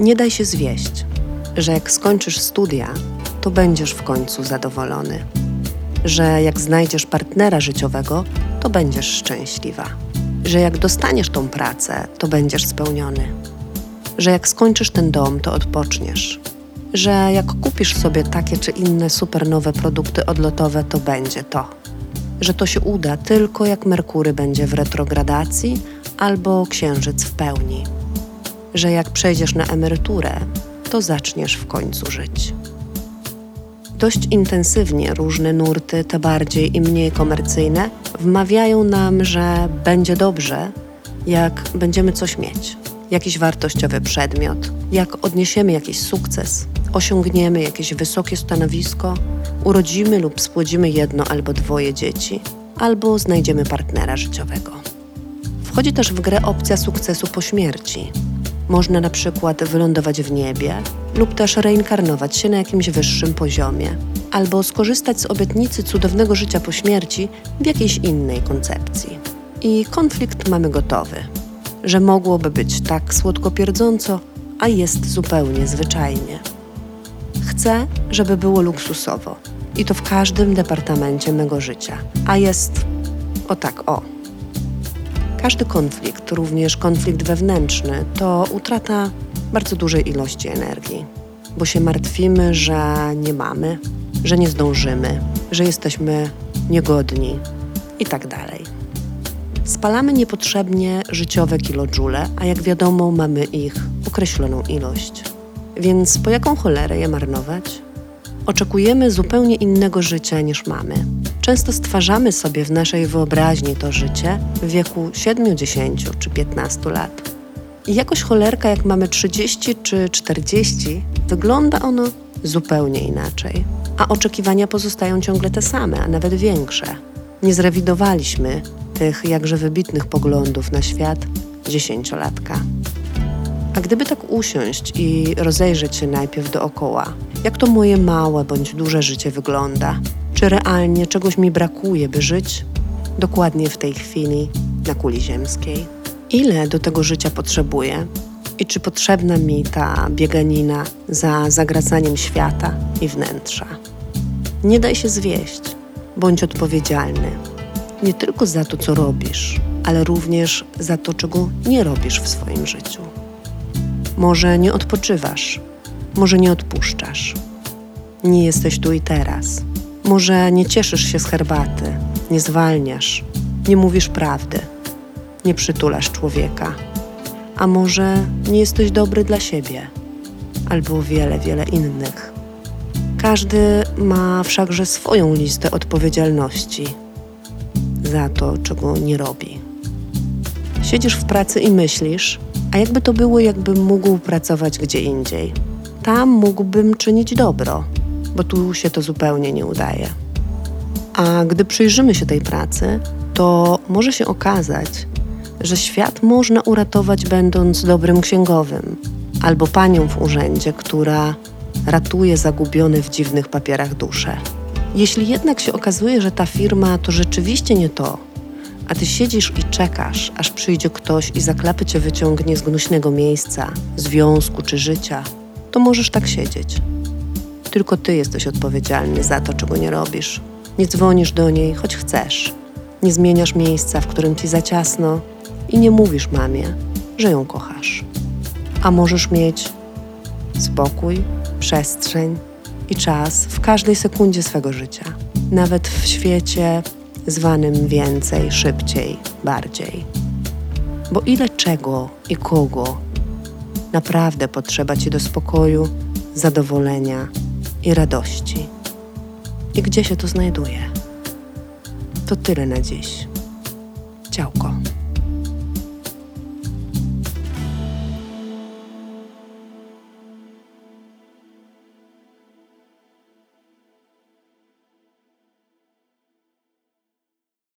Nie daj się zwieść, że jak skończysz studia, to będziesz w końcu zadowolony. Że jak znajdziesz partnera życiowego, to będziesz szczęśliwa. Że jak dostaniesz tą pracę, to będziesz spełniony. Że jak skończysz ten dom, to odpoczniesz. Że jak kupisz sobie takie czy inne super nowe produkty odlotowe, to będzie to. Że to się uda tylko jak Merkury będzie w retrogradacji albo Księżyc w pełni. Że jak przejdziesz na emeryturę, to zaczniesz w końcu żyć. Dość intensywnie różne nurty, te bardziej i mniej komercyjne, wmawiają nam, że będzie dobrze, jak będziemy coś mieć. Jakiś wartościowy przedmiot, jak odniesiemy jakiś sukces, osiągniemy jakieś wysokie stanowisko, urodzimy lub spłodzimy jedno albo dwoje dzieci, albo znajdziemy partnera życiowego. Wchodzi też w grę opcja sukcesu po śmierci. Można na przykład wylądować w niebie lub też reinkarnować się na jakimś wyższym poziomie, albo skorzystać z obietnicy cudownego życia po śmierci w jakiejś innej koncepcji. I konflikt mamy gotowy, że mogłoby być tak słodko-pierdząco, a jest zupełnie zwyczajnie. Chcę, żeby było luksusowo i to w każdym departamencie mego życia, a jest o tak o. Każdy konflikt, również konflikt wewnętrzny, to utrata bardzo dużej ilości energii, bo się martwimy, że nie mamy, że nie zdążymy, że jesteśmy niegodni i tak. Spalamy niepotrzebnie życiowe kilojoule, a jak wiadomo, mamy ich określoną ilość. Więc po jaką cholerę je marnować? Oczekujemy zupełnie innego życia niż mamy. Często stwarzamy sobie w naszej wyobraźni to życie w wieku 7, 10 czy 15 lat. I jakoś cholerka, jak mamy 30 czy 40, wygląda ono zupełnie inaczej. A oczekiwania pozostają ciągle te same, a nawet większe. Nie zrewidowaliśmy tych jakże wybitnych poglądów na świat dziesięciolatka. A gdyby tak usiąść i rozejrzeć się najpierw dookoła, jak to moje małe bądź duże życie wygląda, czy realnie czegoś mi brakuje, by żyć dokładnie w tej chwili na kuli ziemskiej? Ile do tego życia potrzebuję? I czy potrzebna mi ta bieganina za zagracaniem świata i wnętrza? Nie daj się zwieść, bądź odpowiedzialny. Nie tylko za to, co robisz, ale również za to, czego nie robisz w swoim życiu. Może nie odpoczywasz, może nie odpuszczasz. Nie jesteś tu i teraz. Może nie cieszysz się z herbaty, nie zwalniasz, nie mówisz prawdy, nie przytulasz człowieka. A może nie jesteś dobry dla siebie, albo wiele, wiele innych. Każdy ma wszakże swoją listę odpowiedzialności za to, czego nie robi. Siedzisz w pracy i myślisz, a jakby to było, jakbym mógł pracować gdzie indziej. Tam mógłbym czynić dobro, bo tu się to zupełnie nie udaje. A gdy przyjrzymy się tej pracy, to może się okazać, że świat można uratować będąc dobrym księgowym albo panią w urzędzie, która ratuje zagubione w dziwnych papierach dusze. Jeśli jednak się okazuje, że ta firma to rzeczywiście nie to, a ty siedzisz i czekasz, aż przyjdzie ktoś i za klapy cię wyciągnie z gnuśnego miejsca, związku czy życia, to możesz tak siedzieć. Tylko ty jesteś odpowiedzialny za to, czego nie robisz. Nie dzwonisz do niej, choć chcesz. Nie zmieniasz miejsca, w którym ci za ciasno i nie mówisz mamie, że ją kochasz. A możesz mieć spokój, przestrzeń i czas w każdej sekundzie swego życia, nawet w świecie zwanym więcej, szybciej, bardziej. Bo ile czego i kogo naprawdę potrzeba ci do spokoju, zadowolenia i radości. I gdzie się to znajduje? To tyle na dziś. Ciałko.